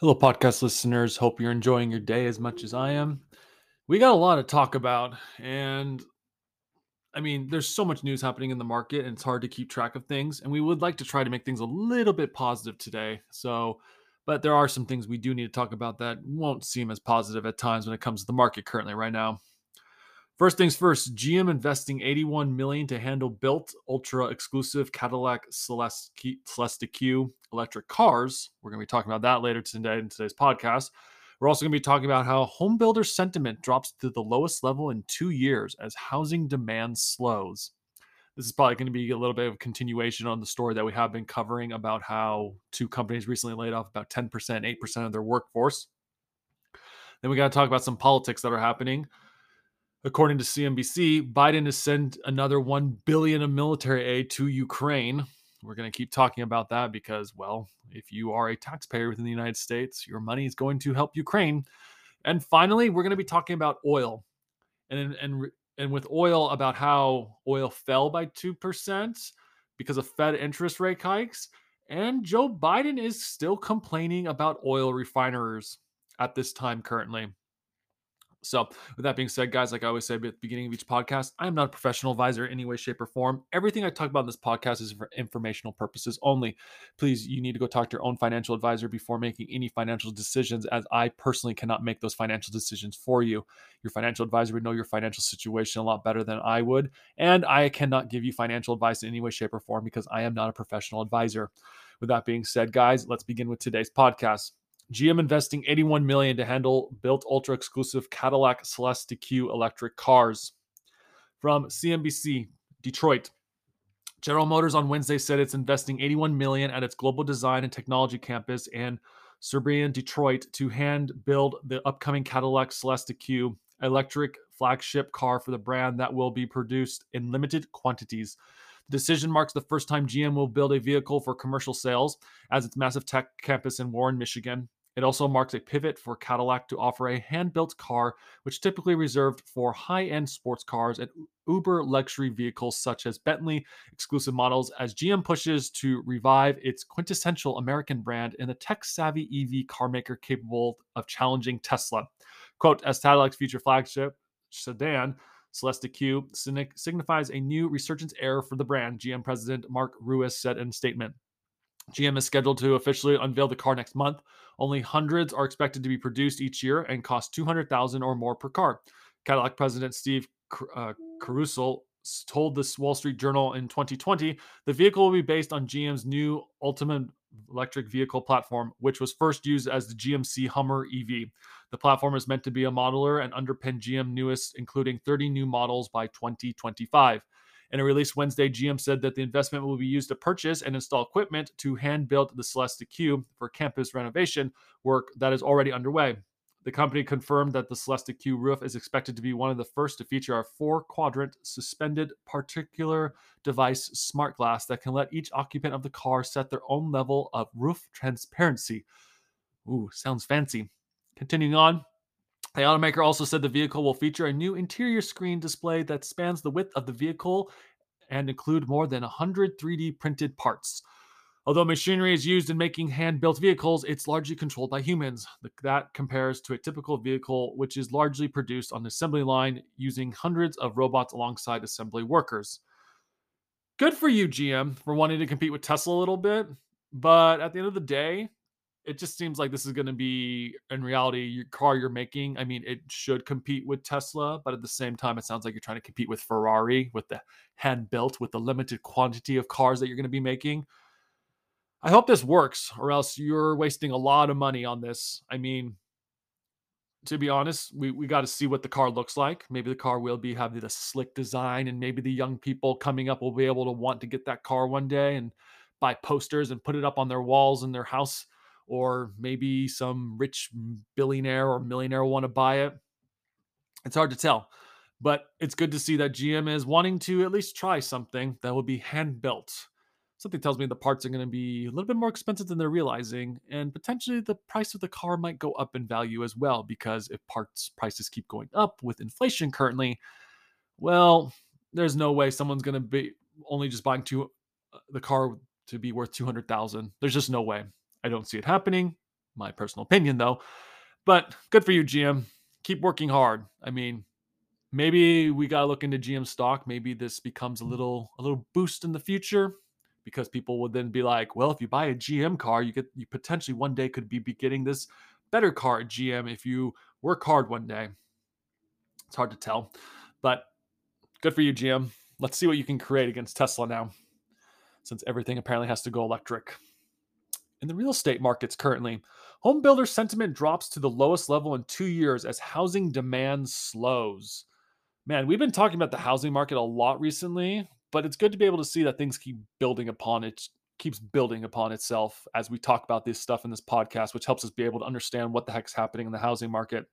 Hello, podcast listeners. Hope you're enjoying your day as much as I am. We got a lot to talk about, and I mean, there's so much news happening in the market, and it's hard to keep track of things. And we would like to try to make things a little bit positive today. So, but there are some things we do need to talk about that won't seem as positive at times when it comes to the market currently right now. First things first, GM investing 81 million to handle built ultra exclusive Cadillac Celestiq Q electric cars. We're going to be talking about that later today in today's podcast. We're also going to be talking about how home builder sentiment drops to the lowest level in 2 years as housing demand slows. This is probably going to be a little bit of a continuation on the story that we have been covering about how two companies recently laid off about 10%, 8% of their workforce. Then we got to talk about some politics that are happening. According to CNBC, Biden has sent another 1 billion of military aid to Ukraine. We're going to keep talking about that because, well, if you are a taxpayer within the United States, your money is going to help Ukraine. And finally, we're going to be talking about oil. And and and with oil about how oil fell by 2% because of Fed interest rate hikes and Joe Biden is still complaining about oil refiners at this time currently. So, with that being said, guys, like I always say at the beginning of each podcast, I'm not a professional advisor in any way, shape, or form. Everything I talk about in this podcast is for informational purposes only. Please, you need to go talk to your own financial advisor before making any financial decisions, as I personally cannot make those financial decisions for you. Your financial advisor would know your financial situation a lot better than I would. And I cannot give you financial advice in any way, shape, or form because I am not a professional advisor. With that being said, guys, let's begin with today's podcast. GM investing 81 million to handle built ultra exclusive Cadillac Celestiq Q electric cars. From CNBC, Detroit. General Motors on Wednesday said it's investing 81 million at its global design and technology campus in suburban, Detroit to hand build the upcoming Cadillac Celestiq Q electric flagship car for the brand that will be produced in limited quantities. The decision marks the first time GM will build a vehicle for commercial sales as its massive tech campus in Warren, Michigan. It also marks a pivot for Cadillac to offer a hand built car, which typically reserved for high end sports cars and uber luxury vehicles such as Bentley exclusive models, as GM pushes to revive its quintessential American brand in the tech savvy EV carmaker capable of challenging Tesla. Quote, as Cadillac's future flagship sedan, Celestiq Q signifies a new resurgence era for the brand, GM President Mark Reuss said in a statement. GM is scheduled to officially unveil the car next month. Only hundreds are expected to be produced each year and cost 200,000 or more per car. Cadillac President Steve uh, Caruso told the Wall Street Journal in 2020 the vehicle will be based on GM's new Ultium electric vehicle platform, which was first used as the GMC Hummer EV. The platform is meant to be a modular and underpin GM newest, including 30 new models by 2025. In a release Wednesday, GM said that the investment will be used to purchase and install equipment to hand build the Celestiq Q for campus renovation work that is already underway. The company confirmed that the Celestiq Q roof is expected to be one of the first to feature a four quadrant suspended particle device smart glass that can let each occupant of the car set their own level of roof transparency. Ooh, sounds fancy. Continuing on, the automaker also said the vehicle will feature a new interior screen display that spans the width of the vehicle and include more than 100 3D printed parts. Although machinery is used in making hand built vehicles, it's largely controlled by humans. That compares to a typical vehicle, which is largely produced on the assembly line using hundreds of robots alongside assembly workers. Good for you, GM, for wanting to compete with Tesla a little bit. But at the end of the day, it just seems like this is going to be in reality your car you're making i mean it should compete with tesla but at the same time it sounds like you're trying to compete with ferrari with the hand built with the limited quantity of cars that you're going to be making. I hope this works or else you're wasting a lot of money on this. I mean to be honest we, we got to see what the car looks like. Maybe the car will be have the slick design and maybe the young people coming up will be able to want to get that car one day and buy posters and put it up on their walls in their house or maybe some rich billionaire or millionaire will want to buy it. It's hard to tell, but it's good to see that GM is wanting to at least try something that will be hand built. Something tells me the parts are going to be a little bit more expensive than they're realizing, and potentially the price of the car might go up in value as well. Because if parts prices keep going up with inflation currently, well, there's no way someone's going to be only just buying two uh, the car to be worth 200,000. There's just no way. I don't see it happening. My personal opinion though. But good for you GM. Keep working hard. I mean, maybe we got to look into GM stock. Maybe this becomes a little a little boost in the future because people would then be like, well, if you buy a GM car, you get you potentially one day could be, be getting this better car at GM if you work hard one day. It's hard to tell, but good for you, GM. Let's see what you can create against Tesla now, since everything apparently has to go electric. In the real estate markets currently, home builder sentiment drops to the lowest level in two years as housing demand slows. Man, we've been talking about the housing market a lot recently, but it's good to be able to see that things keep building upon it keeps building upon itself as we talk about this stuff in this podcast which helps us be able to understand what the heck's happening in the housing market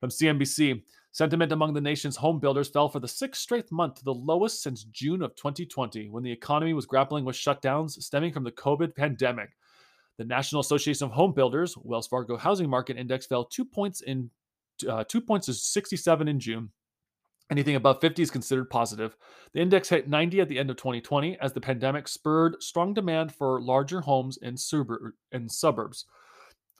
from CNBC, sentiment among the nation's home builders fell for the sixth straight month to the lowest since June of 2020, when the economy was grappling with shutdowns stemming from the COVID pandemic. The National Association of Home Builders, Wells Fargo Housing Market Index, fell two points in uh, two points to 67 in June. Anything above 50 is considered positive. The index hit 90 at the end of 2020 as the pandemic spurred strong demand for larger homes in, suburb- in suburbs.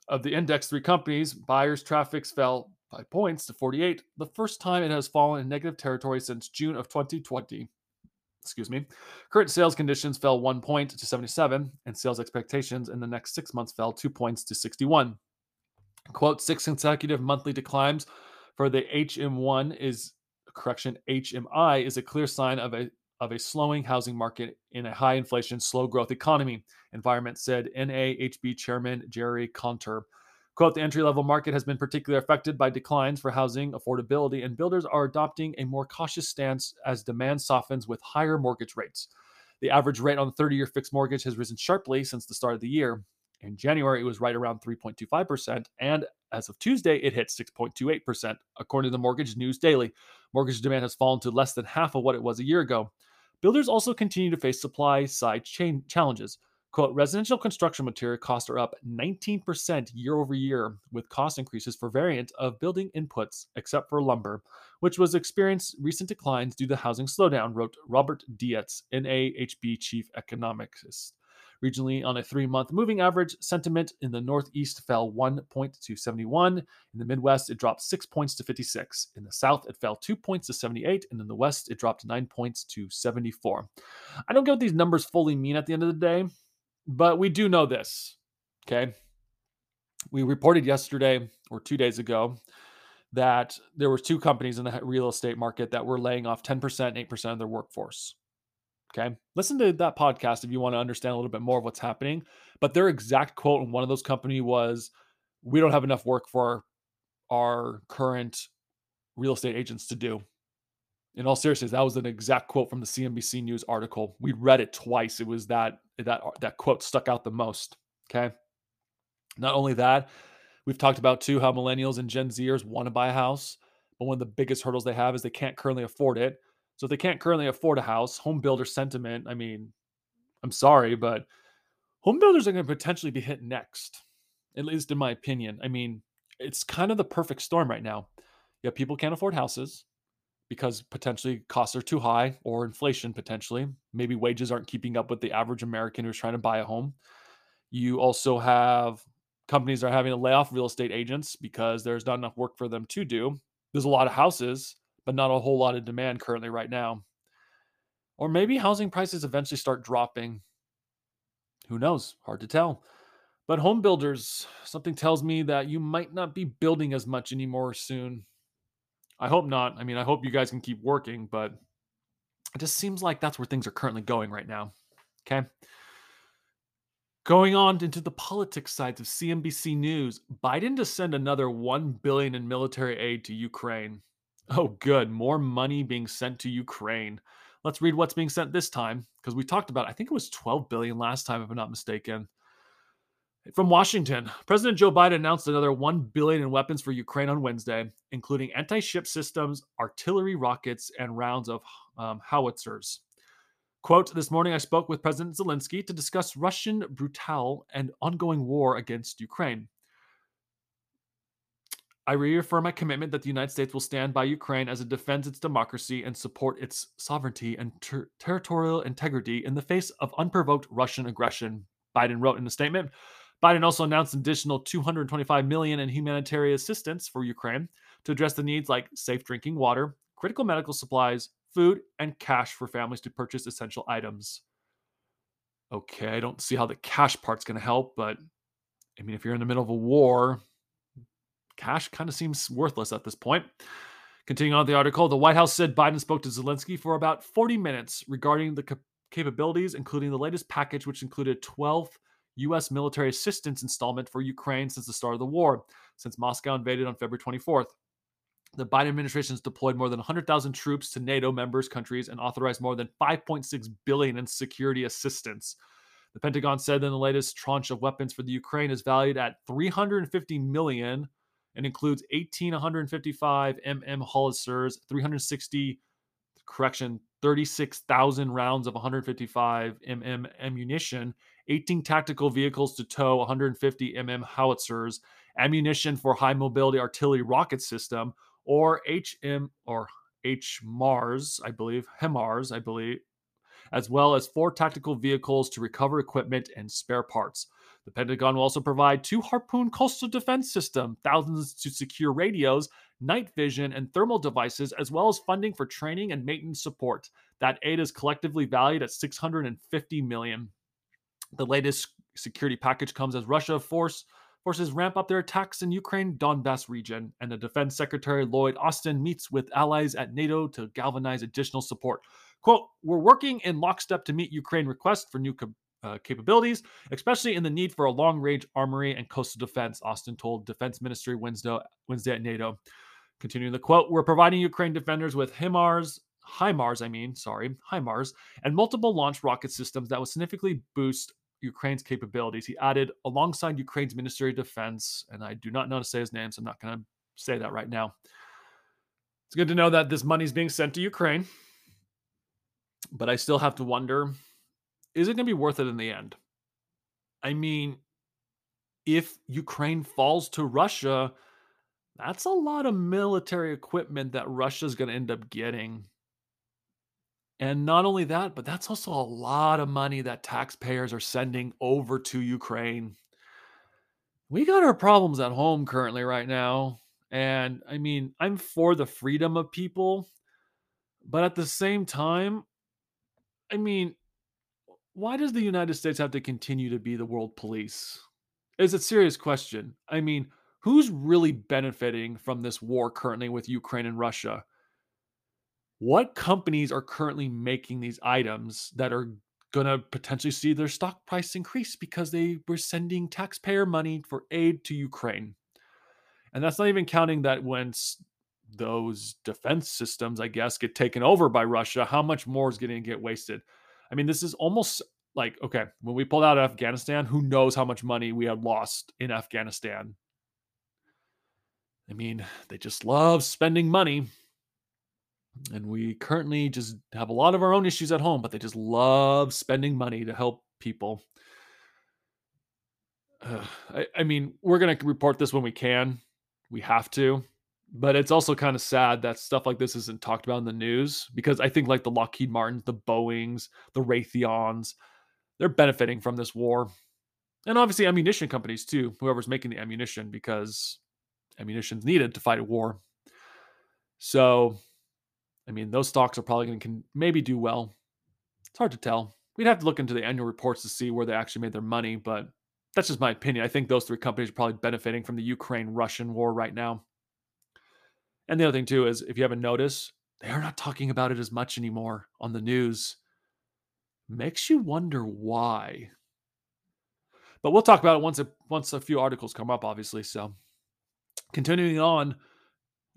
Of the index three companies, buyers' traffic fell by points to 48, the first time it has fallen in negative territory since June of 2020. Excuse me. Current sales conditions fell one point to 77, and sales expectations in the next six months fell two points to 61. Quote, six consecutive monthly declines for the HM1 is correction, HMI is a clear sign of a of a slowing housing market in a high inflation, slow growth economy environment, said NAHB chairman Jerry Konter. Quote, the entry level market has been particularly affected by declines for housing affordability, and builders are adopting a more cautious stance as demand softens with higher mortgage rates. The average rate on the 30 year fixed mortgage has risen sharply since the start of the year. In January, it was right around 3.25%, and as of Tuesday, it hit 6.28%. According to the Mortgage News Daily, mortgage demand has fallen to less than half of what it was a year ago. Builders also continue to face supply side chain challenges. Quote, residential construction material costs are up 19% year over year, with cost increases for variant of building inputs, except for lumber, which was experienced recent declines due to housing slowdown, wrote Robert Dietz, NAHB chief economist. Regionally, on a three month moving average, sentiment in the Northeast fell one point to 71. In the Midwest, it dropped six points to 56. In the South, it fell two points to 78. And in the West, it dropped nine points to 74. I don't get what these numbers fully mean at the end of the day. But we do know this, okay? We reported yesterday or two days ago that there were two companies in the real estate market that were laying off 10%, 8% of their workforce. Okay. Listen to that podcast if you want to understand a little bit more of what's happening. But their exact quote in one of those company was, we don't have enough work for our current real estate agents to do in all seriousness, that was an exact quote from the CNBC News article. We read it twice. It was that that that quote stuck out the most. Okay. Not only that, we've talked about too how millennials and Gen Zers want to buy a house, but one of the biggest hurdles they have is they can't currently afford it. So if they can't currently afford a house, home builder sentiment, I mean, I'm sorry, but home builders are going to potentially be hit next, at least in my opinion. I mean, it's kind of the perfect storm right now. Yeah, people can't afford houses because potentially costs are too high or inflation potentially. Maybe wages aren't keeping up with the average American who's trying to buy a home. You also have companies are having to lay off real estate agents because there's not enough work for them to do. There's a lot of houses, but not a whole lot of demand currently right now. Or maybe housing prices eventually start dropping. Who knows? Hard to tell. But home builders, something tells me that you might not be building as much anymore soon. I hope not. I mean, I hope you guys can keep working, but it just seems like that's where things are currently going right now. Okay. Going on into the politics sides of CNBC News, Biden to send another 1 billion in military aid to Ukraine. Oh good, more money being sent to Ukraine. Let's read what's being sent this time because we talked about I think it was 12 billion last time if I'm not mistaken. From Washington, President Joe Biden announced another 1 billion in weapons for Ukraine on Wednesday, including anti-ship systems, artillery rockets, and rounds of um, howitzers. Quote, this morning I spoke with President Zelensky to discuss Russian brutal and ongoing war against Ukraine. I reaffirm my commitment that the United States will stand by Ukraine as it defends its democracy and support its sovereignty and ter- territorial integrity in the face of unprovoked Russian aggression, Biden wrote in a statement. Biden also announced an additional 225 million in humanitarian assistance for Ukraine to address the needs like safe drinking water, critical medical supplies, food, and cash for families to purchase essential items. Okay, I don't see how the cash part's going to help, but I mean, if you're in the middle of a war, cash kind of seems worthless at this point. Continuing on the article, the White House said Biden spoke to Zelensky for about 40 minutes regarding the cap- capabilities, including the latest package, which included 12th U.S. military assistance installment for Ukraine since the start of the war, since Moscow invaded on February 24th. The Biden administration has deployed more than 100,000 troops to NATO members countries and authorized more than 5.6 billion in security assistance. The Pentagon said that the latest tranche of weapons for the Ukraine is valued at 350 million and includes 1,855 mm howitzers, 360 correction 36,000 rounds of 155 mm ammunition, 18 tactical vehicles to tow 150 mm howitzers, ammunition for high mobility artillery rocket system, or HM or HMARS, I believe, HMARS, I believe, as well as four tactical vehicles to recover equipment and spare parts. The Pentagon will also provide two Harpoon coastal defense system, thousands to secure radios, night vision, and thermal devices, as well as funding for training and maintenance support. That aid is collectively valued at 650 million. The latest security package comes as Russia force forces ramp up their attacks in Ukraine Donbass region, and the Defense Secretary Lloyd Austin meets with allies at NATO to galvanize additional support. Quote, we're working in lockstep to meet Ukraine requests for new uh, capabilities, especially in the need for a long range armory and coastal defense, Austin told Defense Ministry Wednesday, Wednesday at NATO. Continuing the quote, we're providing Ukraine defenders with HIMARS, HIMARS, I mean, sorry, HIMARS, and multiple launch rocket systems that will significantly boost Ukraine's capabilities. He added, alongside Ukraine's Ministry of Defense, and I do not know to say his name, so I'm not going to say that right now. It's good to know that this money is being sent to Ukraine, but I still have to wonder is it going to be worth it in the end? I mean, if Ukraine falls to Russia, that's a lot of military equipment that Russia's going to end up getting. And not only that, but that's also a lot of money that taxpayers are sending over to Ukraine. We got our problems at home currently right now. And I mean, I'm for the freedom of people, but at the same time, I mean, why does the United States have to continue to be the world police? It's a serious question. I mean, who's really benefiting from this war currently with Ukraine and Russia? What companies are currently making these items that are going to potentially see their stock price increase because they were sending taxpayer money for aid to Ukraine? And that's not even counting that once those defense systems, I guess, get taken over by Russia, how much more is going to get wasted? I mean, this is almost like, okay, when we pulled out of Afghanistan, who knows how much money we had lost in Afghanistan? I mean, they just love spending money. And we currently just have a lot of our own issues at home, but they just love spending money to help people. Uh, I, I mean, we're going to report this when we can. We have to but it's also kind of sad that stuff like this isn't talked about in the news because I think like the Lockheed Martins, the Boeings, the Raytheons, they're benefiting from this war. And obviously ammunition companies too, whoever's making the ammunition because ammunition's needed to fight a war. So, I mean, those stocks are probably going to maybe do well. It's hard to tell. We'd have to look into the annual reports to see where they actually made their money, but that's just my opinion. I think those three companies are probably benefiting from the Ukraine Russian war right now. And the other thing too is if you haven't noticed, they are not talking about it as much anymore on the news. Makes you wonder why. But we'll talk about it once a, once a few articles come up, obviously. So continuing on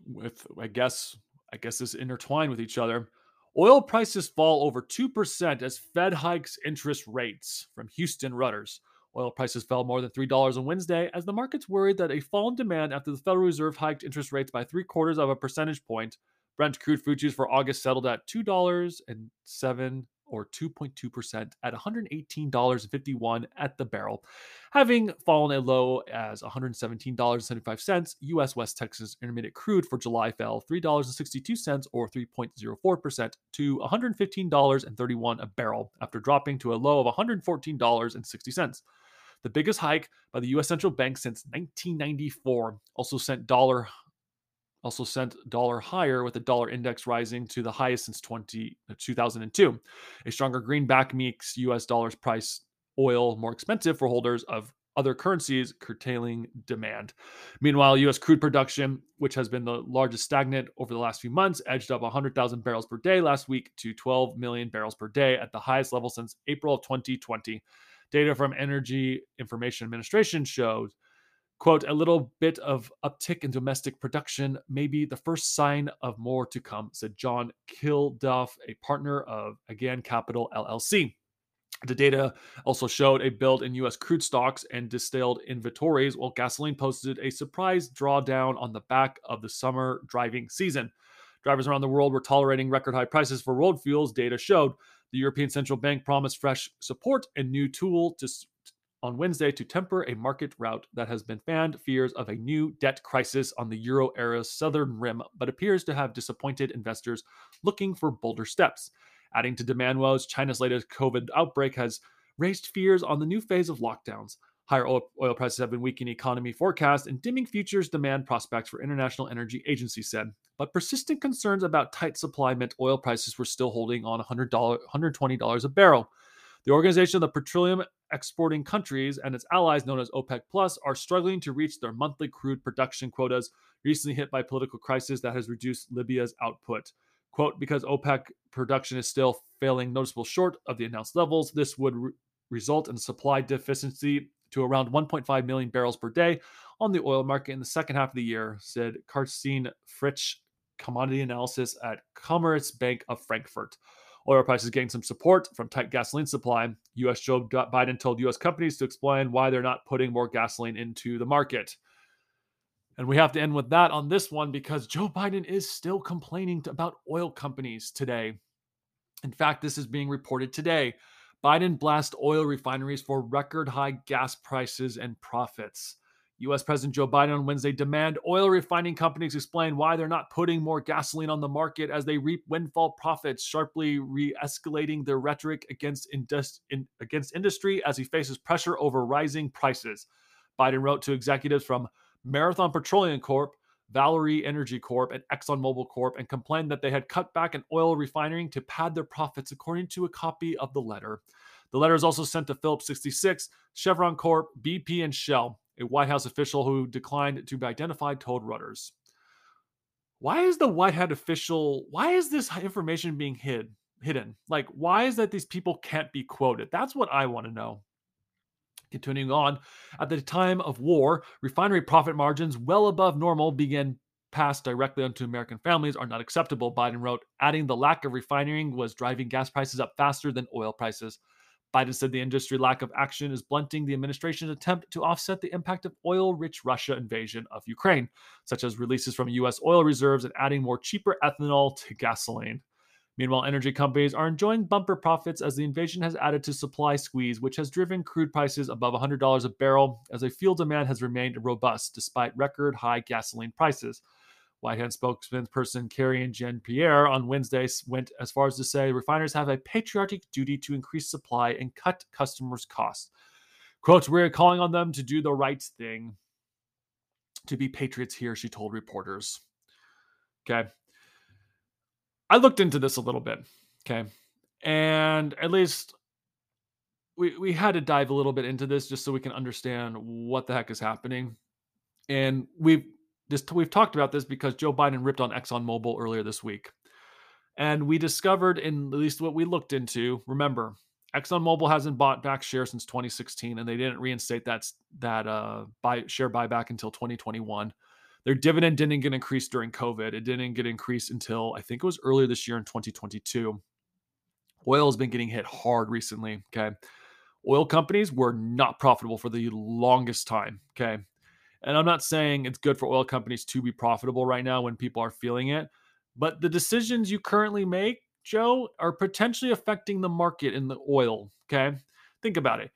with I guess I guess is intertwined with each other. Oil prices fall over 2% as Fed hikes interest rates from Houston Reuters. Oil prices fell more than $3 on Wednesday as the markets worried that a fall in demand after the Federal Reserve hiked interest rates by three quarters of a percentage point. Brent crude futures for August settled at $2.07 or 2.2% at $118.51 at the barrel, having fallen as low as $117.75. US West Texas Intermediate crude for July fell $3.62 or 3.04% to $115.31 a barrel after dropping to a low of $114.60. The biggest hike by the US central bank since 1994 also sent dollar also sent dollar higher with the dollar index rising to the highest since 20, uh, 2002. A stronger greenback makes US dollars price oil more expensive for holders of other currencies, curtailing demand. Meanwhile, US crude production, which has been the largest stagnant over the last few months, edged up 100,000 barrels per day last week to 12 million barrels per day at the highest level since April of 2020. Data from Energy Information Administration shows quote a little bit of uptick in domestic production may be the first sign of more to come said john kilduff a partner of again capital llc the data also showed a build in us crude stocks and distilled inventories while gasoline posted a surprise drawdown on the back of the summer driving season. Drivers around the world were tolerating record high prices for road fuels data showed. The european central bank promised fresh support and new tool to on Wednesday to temper a market rout that has been fanned fears of a new debt crisis on the euro era's southern rim, but appears to have disappointed investors looking for bolder steps. Adding to demand woes, China's latest COVID outbreak has raised fears on the new phase of lockdowns. Higher oil, prices have been weakening economy forecasts and dimming futures demand prospects for International Energy Agency said. But persistent concerns about tight supply meant oil prices were still holding on $100, $120 a barrel. The Organization of the Petroleum Exporting Countries and its allies, known as OPEC Plus, are struggling to reach their monthly crude production quotas, recently hit by political crisis that has reduced Libya's output. Quote, because OPEC production is still failing noticeable short of the announced levels, this would re- result in supply deficiency to around 1.5 million barrels per day on the oil market in the second half of the year, said Karsten Fritsch, commodity analysis at Commerzbank of Frankfurt. Oil prices gained some support from tight gasoline supply. U.S. Joe Biden told U.S. companies to explain why they're not putting more gasoline into the market. And we have to end with that on this one because Joe Biden is still complaining about oil companies today. In fact, this is being reported today. Biden blasts oil refineries for record high gas prices and profits. US President Joe Biden on Wednesday demand oil refining companies explain why they're not putting more gasoline on the market as they reap windfall profits, sharply re-escalating their rhetoric against, indus- in, against industry as he faces pressure over rising prices. Biden wrote to executives from Marathon Petroleum Corp, Valero Energy Corp, and ExxonMobil Corp and complained that they had cut back an oil refining to pad their profits, according to a copy of the letter. The letter is also sent to Phillips 66, Chevron Corp, BP, and Shell a White House official who declined to be identified told Reuters. Why is the White House official, why is this information being hid, hidden? Like, why is that these people can't be quoted? That's what I want to know. Continuing on, at the time of war, refinery profit margins well above normal began passed directly onto American families are not acceptable, Biden wrote, adding the lack of refining was driving gas prices up faster than oil prices. Biden said the industry lack of action is blunting the administration's attempt to offset the impact of oil rich Russia invasion of Ukraine, such as releases from U.S. oil reserves and adding more cheaper ethanol to gasoline. Meanwhile, energy companies are enjoying bumper profits as the invasion has added to supply squeeze, which has driven crude prices above $100 a barrel as a fuel demand has remained robust despite record high gasoline prices. White House spokesperson Karine Jean-Pierre on Wednesday went as far as to say refiners have a patriotic duty to increase supply and cut customers' costs. Quote, we're calling on them to do the right thing, to be patriots here, she told reporters. Okay. I looked into this a little bit. Okay. And at least we, we had to dive a little bit into this just so we can understand what the heck is happening. And we've this we've talked about this because Joe Biden ripped on ExxonMobil earlier this week. And we discovered in at least what we looked into, remember, ExxonMobil hasn't bought back shares since 2016 and they didn't reinstate that that uh buy share buyback until 2021. Their dividend didn't get increased during COVID. It didn't get increased until I think it was earlier this year in 2022. Oil has been getting hit hard recently, okay? Oil companies were not profitable for the longest time. Okay. And I'm not saying it's good for oil companies to be profitable right now when people are feeling it, but the decisions you currently make, Joe, are potentially affecting the market in the oil. Okay. Think about it.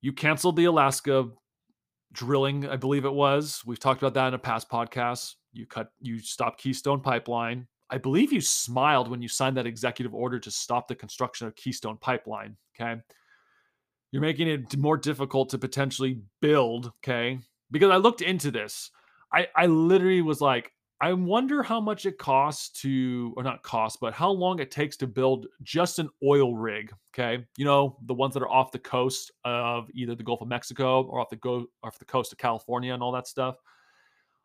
You canceled the Alaska drilling, I believe it was. We've talked about that in a past podcast. You cut, you stopped Keystone Pipeline. I believe you smiled when you signed that executive order to stop the construction of Keystone Pipeline. Okay. You're making it more difficult to potentially build. Okay. Because I looked into this. I, I literally was like, I wonder how much it costs to, or not cost, but how long it takes to build just an oil rig. Okay, you know the ones that are off the coast of either the Gulf of Mexico or off the go off the coast of California and all that stuff.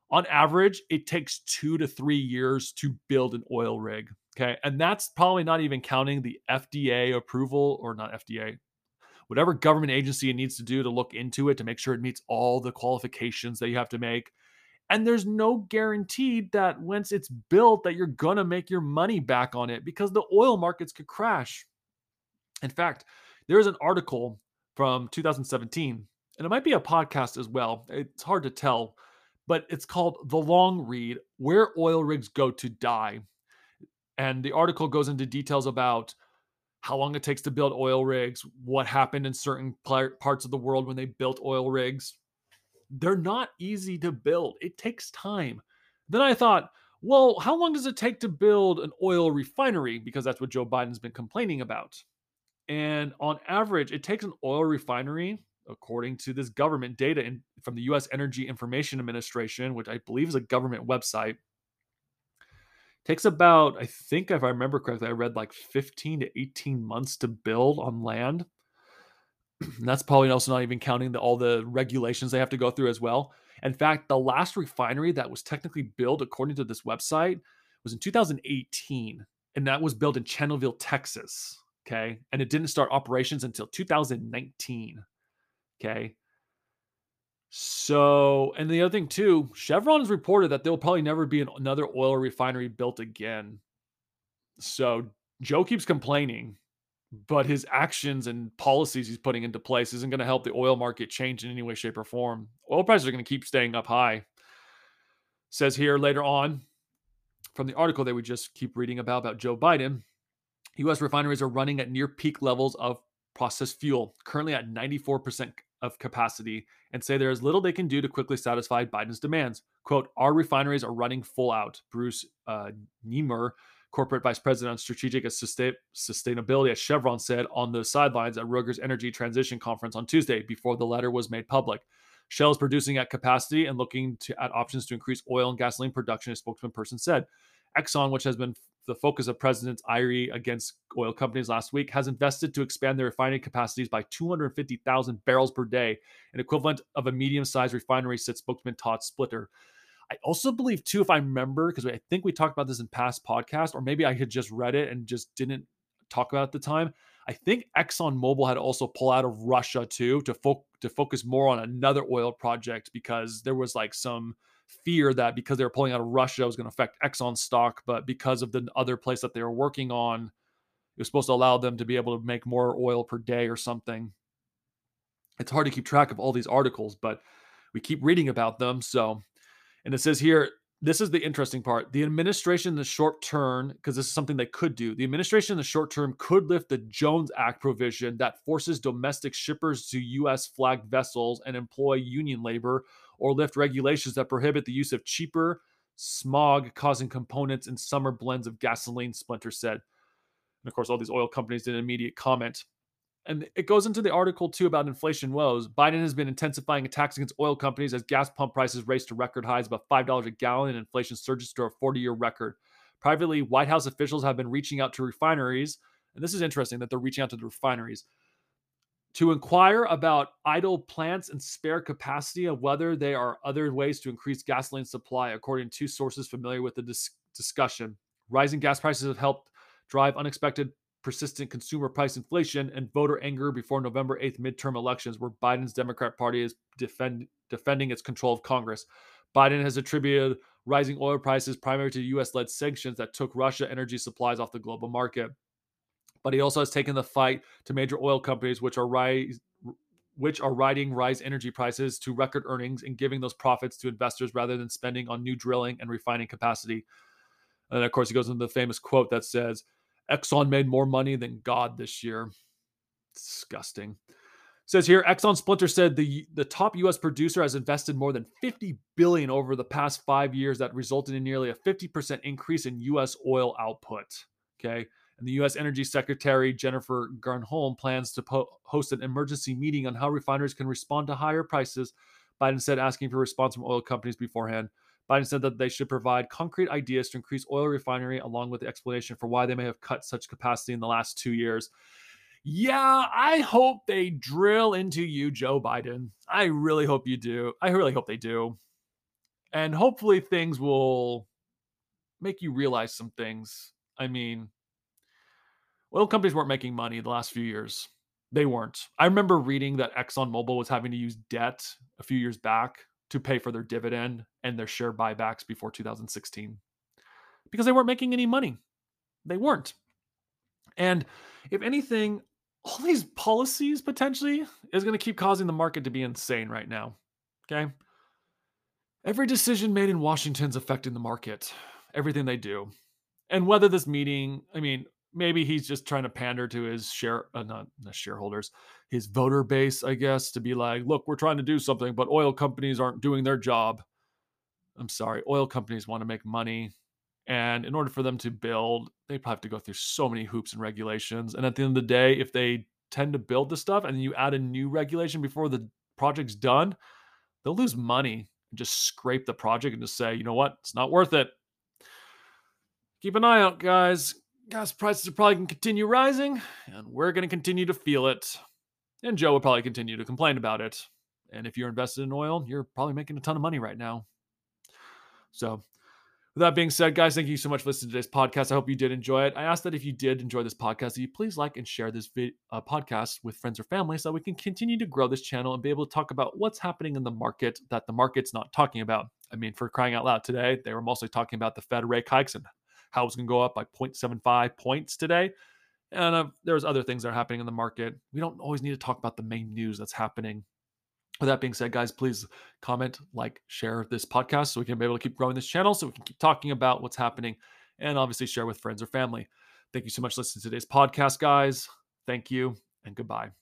On average, it takes two to three years to build an oil rig. Okay, and that's probably not even counting the FDA approval or not FDA, whatever government agency it needs to do to look into it to make sure it meets all the qualifications that you have to make and there's no guarantee that once it's built that you're going to make your money back on it because the oil markets could crash. In fact, there's an article from 2017 and it might be a podcast as well. It's hard to tell, but it's called The Long Read Where Oil Rigs Go to Die. And the article goes into details about how long it takes to build oil rigs, what happened in certain parts of the world when they built oil rigs, they're not easy to build. It takes time. Then I thought, well, how long does it take to build an oil refinery? Because that's what Joe Biden's been complaining about. And on average, it takes an oil refinery, according to this government data in, from the US Energy Information Administration, which I believe is a government website, takes about, I think, if I remember correctly, I read like 15 to 18 months to build on land. And that's probably also not even counting the, all the regulations they have to go through as well. In fact, the last refinery that was technically built, according to this website, was in 2018, and that was built in Channelville, Texas. Okay. And it didn't start operations until 2019. Okay. So, and the other thing too, Chevron has reported that there'll probably never be another oil refinery built again. So, Joe keeps complaining but his actions and policies he's putting into place isn't going to help the oil market change in any way, shape, or form. Oil prices are going to keep staying up high. Says here later on from the article that we just keep reading about about Joe Biden, U.S. refineries are running at near peak levels of processed fuel, currently at 94% of capacity, and say there is little they can do to quickly satisfy Biden's demands. Quote, our refineries are running full out, Bruce uh, Niemeyer, corporate vice president on strategic sustainability at Chevron said on the sidelines at Reuters Energy Transition Conference on Tuesday before the letter was made public. Shell is producing at capacity and looking to, at options to increase oil and gasoline production, a spokesman person said. Exxon, which has been the focus of President Ire against oil companies last week, has invested to expand their refining capacities by 250,000 barrels per day, an equivalent of a medium sized refinery, said spokesman Todd Spitler. I also believe too, if I remember, because I think we talked about this in past podcasts, or maybe I had just read it and just didn't talk about it at the time. I think Exxon Mobil had also pull out of Russia too to fo- to focus more on another oil project because there was like some fear that because they were pulling out of Russia it was going to affect Exxon stock, but because of the other place that they were working on, it was supposed to allow them to be able to make more oil per day or something. It's hard to keep track of all these articles, but we keep reading about them, so and it says here, this is the interesting part. The administration in the short term, because this is something they could do, the administration in the short term could lift the Jones Act provision that forces domestic shippers to U.S. flagged vessels and employ union labor, or lift regulations that prohibit the use of cheaper, smog causing components in summer blends of gasoline, Splinter said. And of course, all these oil companies did an immediate comment and it goes into the article too about inflation woes. Biden has been intensifying attacks against oil companies as gas pump prices race to record highs, about $5 a gallon, and inflation surges to a 40 year record. Privately, White House officials have been reaching out to refineries, and this is interesting that they're reaching out to the refineries to inquire about idle plants and spare capacity of whether there are other ways to increase gasoline supply, according to sources familiar with the dis- discussion. Rising gas prices have helped drive unexpected persistent consumer price inflation, and voter anger before November 8th midterm elections, where Biden's Democrat Party is defend, defending its control of Congress. Biden has attributed rising oil prices primarily to US led sanctions that took Russia energy supplies off the global market. But he also has taken the fight to major oil companies, which are rise, which are riding rise energy prices to record earnings and giving those profits to investors rather than spending on new drilling and refining capacity. And of course, he goes into the famous quote that says, Exxon made more money than God this year. Disgusting. Says here, Exxon Splinter said the the top U.S. producer has invested more than 50 billion over the past five years. That resulted in nearly a 50% increase in U.S. oil output. Okay, and the U.S. Energy Secretary Jennifer Granholm plans to po- host an emergency meeting on how refiners can respond to higher prices. Biden said asking for a response from oil companies beforehand. Biden said that they should provide concrete ideas to increase oil refinery, along with the explanation for why they may have cut such capacity in the last two years. Yeah, I hope they drill into you, Joe Biden. I really hope you do. I really hope they do. And hopefully things will make you realize some things. I mean, oil companies weren't making money the last few years. They weren't. I remember reading that ExxonMobil was having to use debt a few years back to pay for their dividend and their share buybacks before 2016 because they weren't making any money. They weren't. And if anything, all these policies potentially is going to keep causing the market to be insane right now. Okay. Every decision made in Washington's affecting the market, everything they do. And whether this meeting, I mean, maybe he's just trying to pander to his share, uh, not the shareholders, his voter base, I guess, to be like, look, we're trying to do something, but oil companies aren't doing their job. I'm sorry, oil companies want to make money. And in order for them to build, they probably have to go through so many hoops and regulations. And at the end of the day, if they tend to build the stuff and you add a new regulation before the project's done, they'll lose money and just scrape the project and just say, you know what, it's not worth it. Keep an eye out, guys. Gas prices are probably going to continue rising, and we're going to continue to feel it. And Joe will probably continue to complain about it. And if you're invested in oil, you're probably making a ton of money right now. So with that being said, guys, thank you so much for listening to today's podcast. I hope you did enjoy it. I ask that if you did enjoy this podcast, that you please like and share this vid- uh, podcast with friends or family so we can continue to grow this channel and be able to talk about what's happening in the market that the market's not talking about. I mean, for crying out loud today, they were mostly talking about the Fed rate hikes and how it's going to go up by 0.75 points today. And uh, there's other things that are happening in the market. We don't always need to talk about the main news that's happening with that being said, guys, please comment, like, share this podcast so we can be able to keep growing this channel so we can keep talking about what's happening and obviously share with friends or family. Thank you so much for listening to today's podcast, guys. Thank you and goodbye.